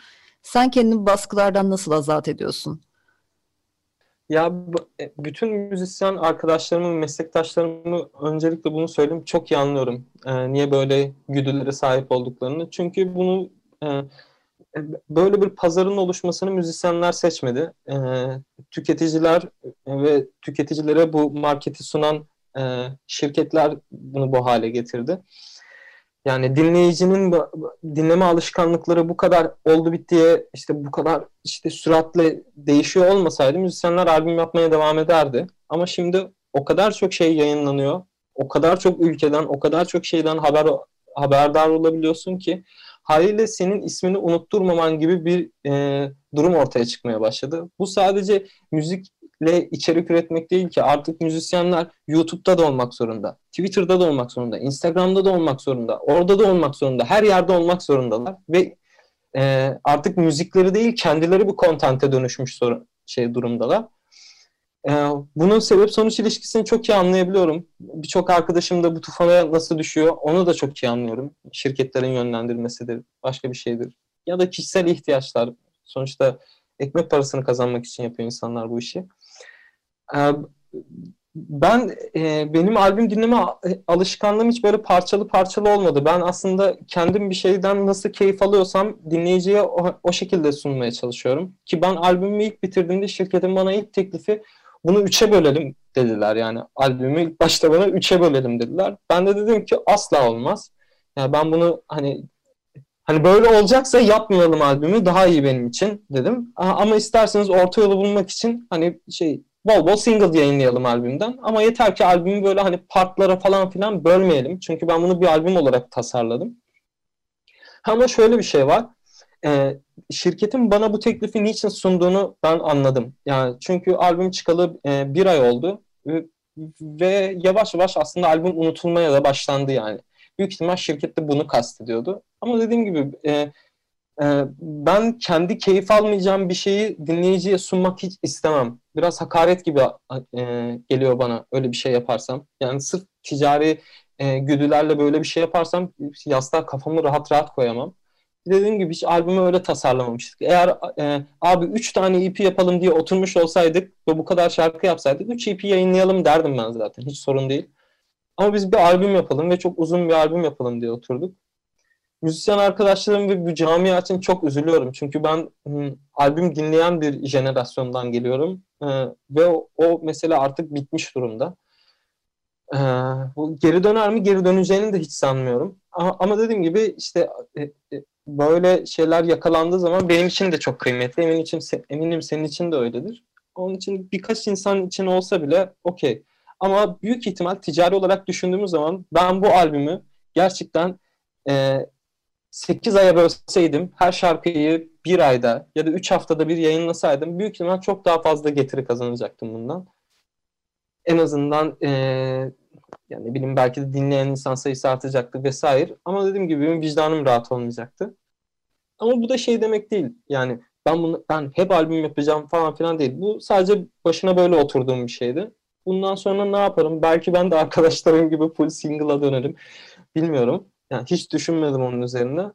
Speaker 1: Sen kendini baskılardan nasıl azat ediyorsun?
Speaker 2: Ya e, bütün müzisyen arkadaşlarımı, meslektaşlarımı öncelikle bunu söyleyeyim. Çok iyi anlıyorum. Ee, niye böyle güdülere sahip olduklarını. Çünkü bunu e, e, böyle bir pazarın oluşmasını müzisyenler seçmedi. E, tüketiciler ve tüketicilere bu marketi sunan e, şirketler bunu bu hale getirdi. Yani dinleyicinin dinleme alışkanlıkları bu kadar oldu bittiye işte bu kadar işte süratle değişiyor olmasaydı müzisyenler albüm yapmaya devam ederdi. Ama şimdi o kadar çok şey yayınlanıyor. O kadar çok ülkeden, o kadar çok şeyden haber haberdar olabiliyorsun ki haliyle senin ismini unutturmaman gibi bir e, durum ortaya çıkmaya başladı. Bu sadece müzik ile içerik üretmek değil ki artık müzisyenler YouTube'da da olmak zorunda, Twitter'da da olmak zorunda, Instagram'da da olmak zorunda, orada da olmak zorunda, her yerde olmak zorundalar ve e, artık müzikleri değil kendileri bu kontente dönüşmüş sorun, şey durumdalar. E, bunun sebep sonuç ilişkisini çok iyi anlayabiliyorum. Birçok arkadaşım da bu tufana nasıl düşüyor onu da çok iyi anlıyorum. Şirketlerin yönlendirmesidir, başka bir şeydir. ya da kişisel ihtiyaçlar. Sonuçta ekmek parasını kazanmak için yapıyor insanlar bu işi. Ee, ben e, benim albüm dinleme alışkanlığım hiç böyle parçalı parçalı olmadı. Ben aslında kendim bir şeyden nasıl keyif alıyorsam dinleyiciye o, o şekilde sunmaya çalışıyorum. Ki ben albümümü ilk bitirdiğimde şirketin bana ilk teklifi bunu üçe bölelim dediler yani. Albümü ilk başta bana üçe bölelim dediler. Ben de dedim ki asla olmaz. Yani ben bunu hani hani böyle olacaksa yapmayalım albümü daha iyi benim için dedim. Ama isterseniz orta yolu bulmak için hani şey bol bol single yayınlayalım albümden. Ama yeter ki albümü böyle hani partlara falan filan bölmeyelim. Çünkü ben bunu bir albüm olarak tasarladım. Ama şöyle bir şey var. Ee, şirketin bana bu teklifi niçin sunduğunu ben anladım. Yani çünkü albüm çıkalı e, bir ay oldu ve, ve yavaş yavaş aslında albüm unutulmaya da başlandı yani. Büyük ihtimal şirket de bunu kastediyordu. Ama dediğim gibi e, e, ben kendi keyif almayacağım bir şeyi dinleyiciye sunmak hiç istemem. Biraz hakaret gibi e, geliyor bana öyle bir şey yaparsam. Yani sırf ticari e, güdülerle böyle bir şey yaparsam yastığa kafamı rahat rahat koyamam dediğim gibi hiç albümü öyle tasarlamamıştık. Eğer e, abi 3 tane EP yapalım diye oturmuş olsaydık ve bu kadar şarkı yapsaydık 3 EP yayınlayalım derdim ben zaten. Hiç sorun değil. Ama biz bir albüm yapalım ve çok uzun bir albüm yapalım diye oturduk. Müzisyen arkadaşlarım ve bu camia için çok üzülüyorum. Çünkü ben hı, albüm dinleyen bir jenerasyondan geliyorum. E, ve o, o mesele artık bitmiş durumda. E, bu geri döner mi? Geri döneceğini de hiç sanmıyorum. Ama, ama dediğim gibi işte e, e, böyle şeyler yakalandığı zaman benim için de çok kıymetli. Eminim, için, eminim senin için de öyledir. Onun için birkaç insan için olsa bile okey. Ama büyük ihtimal ticari olarak düşündüğümüz zaman ben bu albümü gerçekten e, 8 aya bölseydim her şarkıyı bir ayda ya da 3 haftada bir yayınlasaydım büyük ihtimal çok daha fazla getiri kazanacaktım bundan. En azından e, yani ne bileyim belki de dinleyen insan sayısı artacaktı vesaire. Ama dediğim gibi benim vicdanım rahat olmayacaktı. Ama bu da şey demek değil. Yani ben bunu ben hep albüm yapacağım falan filan değil. Bu sadece başına böyle oturduğum bir şeydi. Bundan sonra ne yaparım? Belki ben de arkadaşlarım gibi full single'a dönerim. Bilmiyorum. Yani hiç düşünmedim onun üzerine.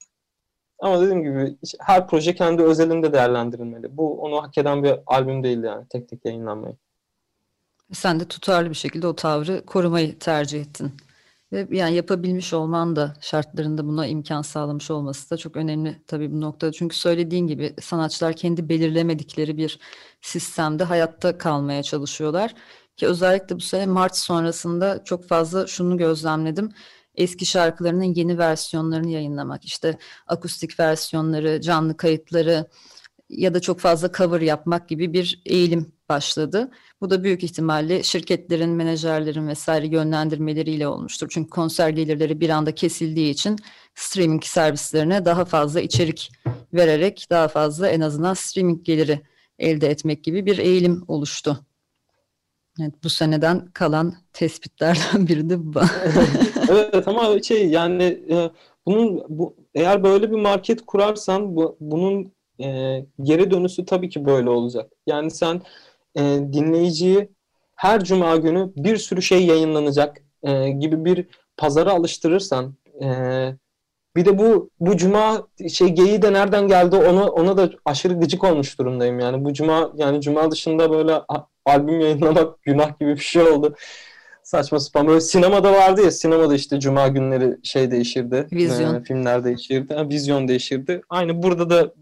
Speaker 2: Ama dediğim gibi her proje kendi özelinde değerlendirilmeli. Bu onu hak eden bir albüm değil yani tek tek yayınlanmayı.
Speaker 1: Sen de tutarlı bir şekilde o tavrı korumayı tercih ettin. Ve yani yapabilmiş olman da şartlarında buna imkan sağlamış olması da çok önemli tabii bu noktada. Çünkü söylediğin gibi sanatçılar kendi belirlemedikleri bir sistemde hayatta kalmaya çalışıyorlar. Ki özellikle bu sene Mart sonrasında çok fazla şunu gözlemledim. Eski şarkılarının yeni versiyonlarını yayınlamak, işte akustik versiyonları, canlı kayıtları ya da çok fazla cover yapmak gibi bir eğilim başladı. Bu da büyük ihtimalle şirketlerin, menajerlerin vesaire yönlendirmeleriyle olmuştur. Çünkü konser gelirleri bir anda kesildiği için streaming servislerine daha fazla içerik vererek daha fazla en azından streaming geliri elde etmek gibi bir eğilim oluştu. Evet, bu seneden kalan tespitlerden (laughs) biri de bu. (laughs)
Speaker 2: evet ama şey yani e, bunun bu eğer böyle bir market kurarsan bu, bunun e, geri dönüşü tabii ki böyle olacak. Yani sen e, dinleyiciyi her cuma günü bir sürü şey yayınlanacak e, gibi bir pazara alıştırırsan e, bir de bu bu cuma şey geyi de nereden geldi ona ona da aşırı gıcık olmuş durumdayım yani bu cuma yani cuma dışında böyle albüm yayınlamak (laughs) günah gibi bir şey oldu. Saçma sapan böyle sinemada vardı ya sinemada işte cuma günleri şey değişirdi.
Speaker 1: Vizyon.
Speaker 2: E, filmler değişirdi. Ha, vizyon değişirdi. Aynı burada da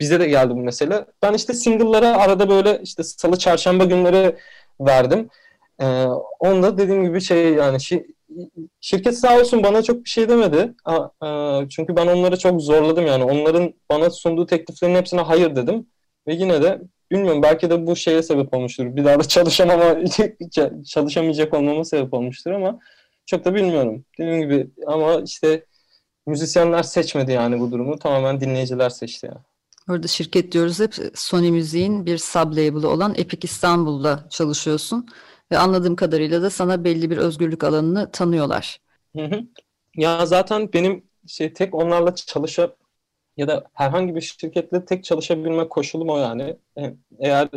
Speaker 2: bize de geldi bu mesele. Ben işte single'lara arada böyle işte salı çarşamba günleri verdim. Ee, onda dediğim gibi şey yani şi, şirket sağ olsun bana çok bir şey demedi. E, çünkü ben onları çok zorladım yani. Onların bana sunduğu tekliflerin hepsine hayır dedim. Ve yine de bilmiyorum belki de bu şeye sebep olmuştur. Bir daha da (laughs) çalışamama, çalışamayacak olmama sebep olmuştur ama çok da bilmiyorum. Dediğim gibi ama işte müzisyenler seçmedi yani bu durumu. Tamamen dinleyiciler seçti yani.
Speaker 1: Orada şirket diyoruz hep Sony Müziğin bir sub-label'ı olan Epic İstanbul'da çalışıyorsun. Ve anladığım kadarıyla da sana belli bir özgürlük alanını tanıyorlar.
Speaker 2: Hı hı. Ya zaten benim şey tek onlarla çalışıp ya da herhangi bir şirketle tek çalışabilme koşulum o yani. Eğer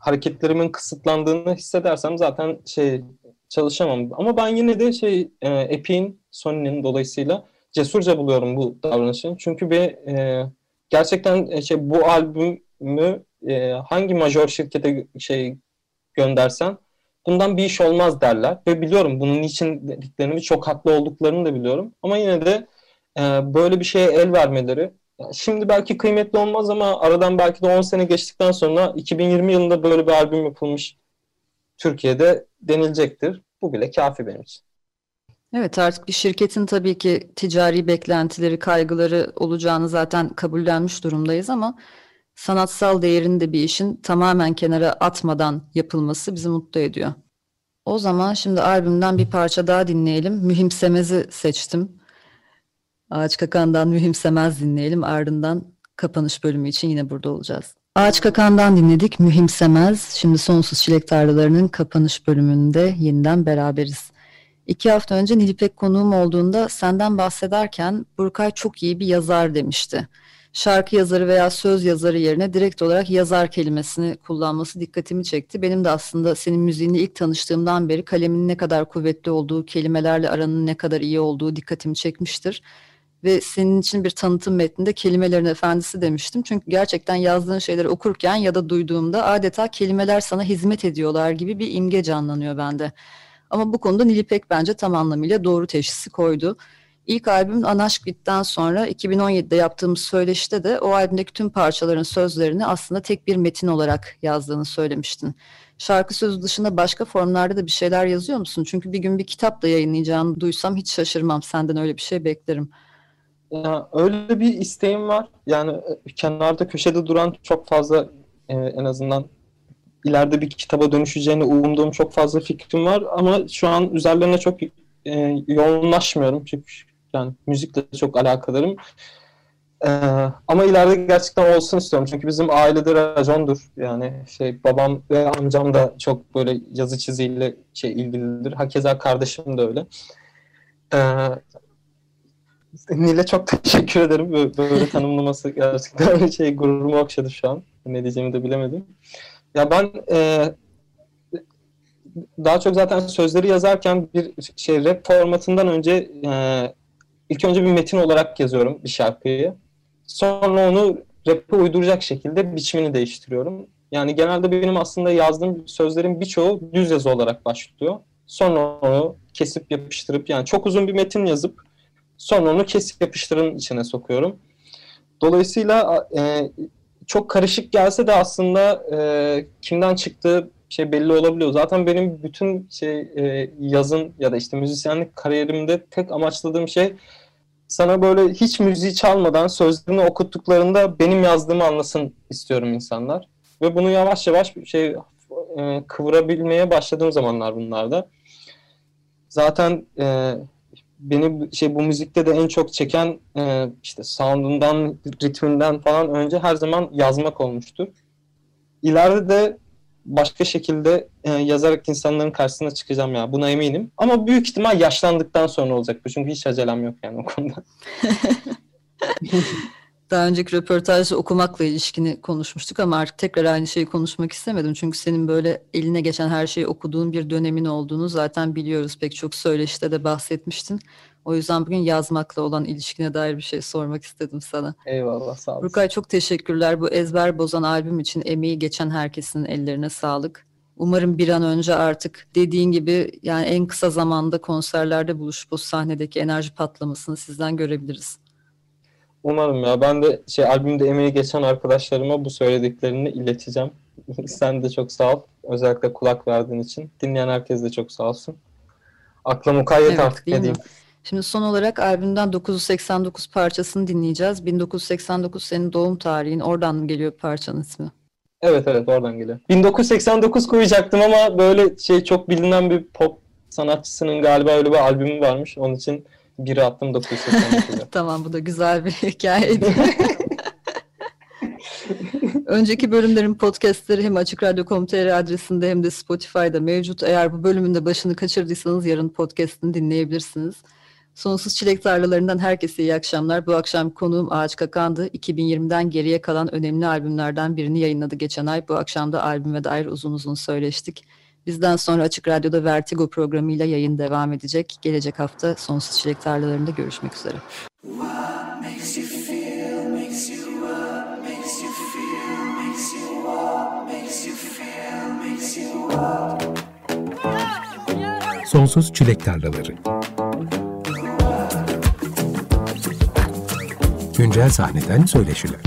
Speaker 2: hareketlerimin kısıtlandığını hissedersem zaten şey çalışamam. Ama ben yine de şey e, Epic'in Sony'nin dolayısıyla cesurca buluyorum bu davranışı. Çünkü bir e, gerçekten e, şey bu albümü e, hangi major şirkete şey göndersen bundan bir iş olmaz derler. Ve biliyorum bunun için dediklerini çok haklı olduklarını da biliyorum. Ama yine de e, böyle bir şeye el vermeleri şimdi belki kıymetli olmaz ama aradan belki de 10 sene geçtikten sonra 2020 yılında böyle bir albüm yapılmış Türkiye'de denilecektir. Bu bile kafi benim için.
Speaker 1: Evet artık bir şirketin tabii ki ticari beklentileri, kaygıları olacağını zaten kabullenmiş durumdayız ama sanatsal değerini de bir işin tamamen kenara atmadan yapılması bizi mutlu ediyor. O zaman şimdi albümden bir parça daha dinleyelim. Mühimsemez'i seçtim. Ağaç Kakan'dan Mühimsemez dinleyelim. Ardından kapanış bölümü için yine burada olacağız. Ağaç Kakan'dan dinledik Mühimsemez. Şimdi Sonsuz Çilek Tarlaları'nın kapanış bölümünde yeniden beraberiz. İki hafta önce Nilipek konuğum olduğunda senden bahsederken Burkay çok iyi bir yazar demişti. Şarkı yazarı veya söz yazarı yerine direkt olarak yazar kelimesini kullanması dikkatimi çekti. Benim de aslında senin müziğini ilk tanıştığımdan beri kalemin ne kadar kuvvetli olduğu, kelimelerle aranın ne kadar iyi olduğu dikkatimi çekmiştir. Ve senin için bir tanıtım metninde kelimelerin efendisi demiştim. Çünkü gerçekten yazdığın şeyleri okurken ya da duyduğumda adeta kelimeler sana hizmet ediyorlar gibi bir imge canlanıyor bende. Ama bu konuda Nilipek bence tam anlamıyla doğru teşhisi koydu. İlk albüm Anaşk Bit'ten sonra 2017'de yaptığımız söyleşte de o albümdeki tüm parçaların sözlerini aslında tek bir metin olarak yazdığını söylemiştin. Şarkı sözü dışında başka formlarda da bir şeyler yazıyor musun? Çünkü bir gün bir kitap da yayınlayacağını duysam hiç şaşırmam. Senden öyle bir şey beklerim.
Speaker 2: Ya, öyle bir isteğim var. Yani e, kenarda köşede duran çok fazla e, en azından ileride bir kitaba dönüşeceğini umduğum çok fazla fikrim var ama şu an üzerlerine çok e, yoğunlaşmıyorum çünkü yani müzikle çok alakalarım. Ee, ama ileride gerçekten olsun istiyorum. Çünkü bizim ailede racondur. Yani şey babam ve amcam da çok böyle yazı çiziyle şey ilgilidir. Hakeza kardeşim de öyle. Ee, Nil'e çok (laughs) teşekkür ederim. Böyle, böyle tanımlaması gerçekten şey gururumu okşadı şu an. Ne diyeceğimi de bilemedim. Ya ben e, daha çok zaten sözleri yazarken bir şey rap formatından önce e, ilk önce bir metin olarak yazıyorum bir şarkıyı. Sonra onu rap'e uyduracak şekilde biçimini değiştiriyorum. Yani genelde benim aslında yazdığım sözlerin birçoğu düz yazı olarak başlıyor. Sonra onu kesip yapıştırıp yani çok uzun bir metin yazıp sonra onu kesip yapıştırın içine sokuyorum. Dolayısıyla e, çok karışık gelse de aslında e, kimden çıktığı şey belli olabiliyor. Zaten benim bütün şey e, yazın ya da işte müzisyenlik kariyerimde tek amaçladığım şey sana böyle hiç müziği çalmadan sözlerini okuttuklarında benim yazdığımı anlasın istiyorum insanlar. Ve bunu yavaş yavaş şey e, kıvırabilmeye başladığım zamanlar bunlarda. Zaten e, beni şey bu müzikte de en çok çeken e, işte sound'undan, ritminden falan önce her zaman yazmak olmuştur. İleride de başka şekilde e, yazarak insanların karşısına çıkacağım ya. Buna eminim. Ama büyük ihtimal yaşlandıktan sonra olacak bu. Çünkü hiç acelem yok yani o konuda. (laughs) (laughs)
Speaker 1: Daha önceki röportajda okumakla ilişkini konuşmuştuk ama artık tekrar aynı şeyi konuşmak istemedim. Çünkü senin böyle eline geçen her şeyi okuduğun bir dönemin olduğunu zaten biliyoruz. Pek çok söyleşte de bahsetmiştin. O yüzden bugün yazmakla olan ilişkine dair bir şey sormak istedim sana.
Speaker 2: Eyvallah sağ olasın.
Speaker 1: Rukay çok teşekkürler. Bu ezber bozan albüm için emeği geçen herkesin ellerine sağlık. Umarım bir an önce artık dediğin gibi yani en kısa zamanda konserlerde buluşup o sahnedeki enerji patlamasını sizden görebiliriz.
Speaker 2: Umarım ya. Ben de şey albümde emeği geçen arkadaşlarıma bu söylediklerini ileteceğim. (laughs) Sen de çok sağ ol. Özellikle kulak verdiğin için. Dinleyen herkes de çok sağ olsun. Akla mukayyet
Speaker 1: evet,
Speaker 2: artık ne diyeyim.
Speaker 1: Şimdi son olarak albümden 989 parçasını dinleyeceğiz. 1989 senin doğum tarihin. Oradan mı geliyor parçanın ismi?
Speaker 2: Evet evet oradan geliyor. 1989 koyacaktım ama böyle şey çok bilinen bir pop sanatçısının galiba öyle bir albümü varmış. Onun için biri attım 989'a. (laughs)
Speaker 1: tamam bu da güzel bir hikayeydi. (laughs) Önceki bölümlerin podcastleri hem Açık Radyo.com.tr adresinde hem de Spotify'da mevcut. Eğer bu bölümün de başını kaçırdıysanız yarın podcastını dinleyebilirsiniz. Sonsuz Çilek Tarlalarından herkese iyi akşamlar. Bu akşam konuğum Ağaç Kakan'dı. 2020'den geriye kalan önemli albümlerden birini yayınladı geçen ay. Bu akşam da albüme dair uzun uzun söyleştik. Bizden sonra Açık Radyo'da Vertigo programıyla yayın devam edecek. Gelecek hafta Sonsuz Çilek Tarlalarında görüşmek üzere. What
Speaker 3: Sonsuz Çilek Tarlaları Güncel sahneden söyleşiler.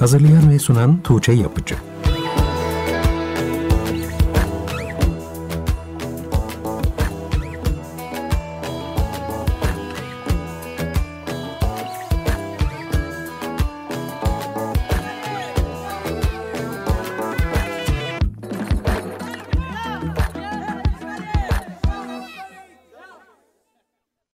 Speaker 3: Hazırlayan ve sunan Tuğçe Yapıcı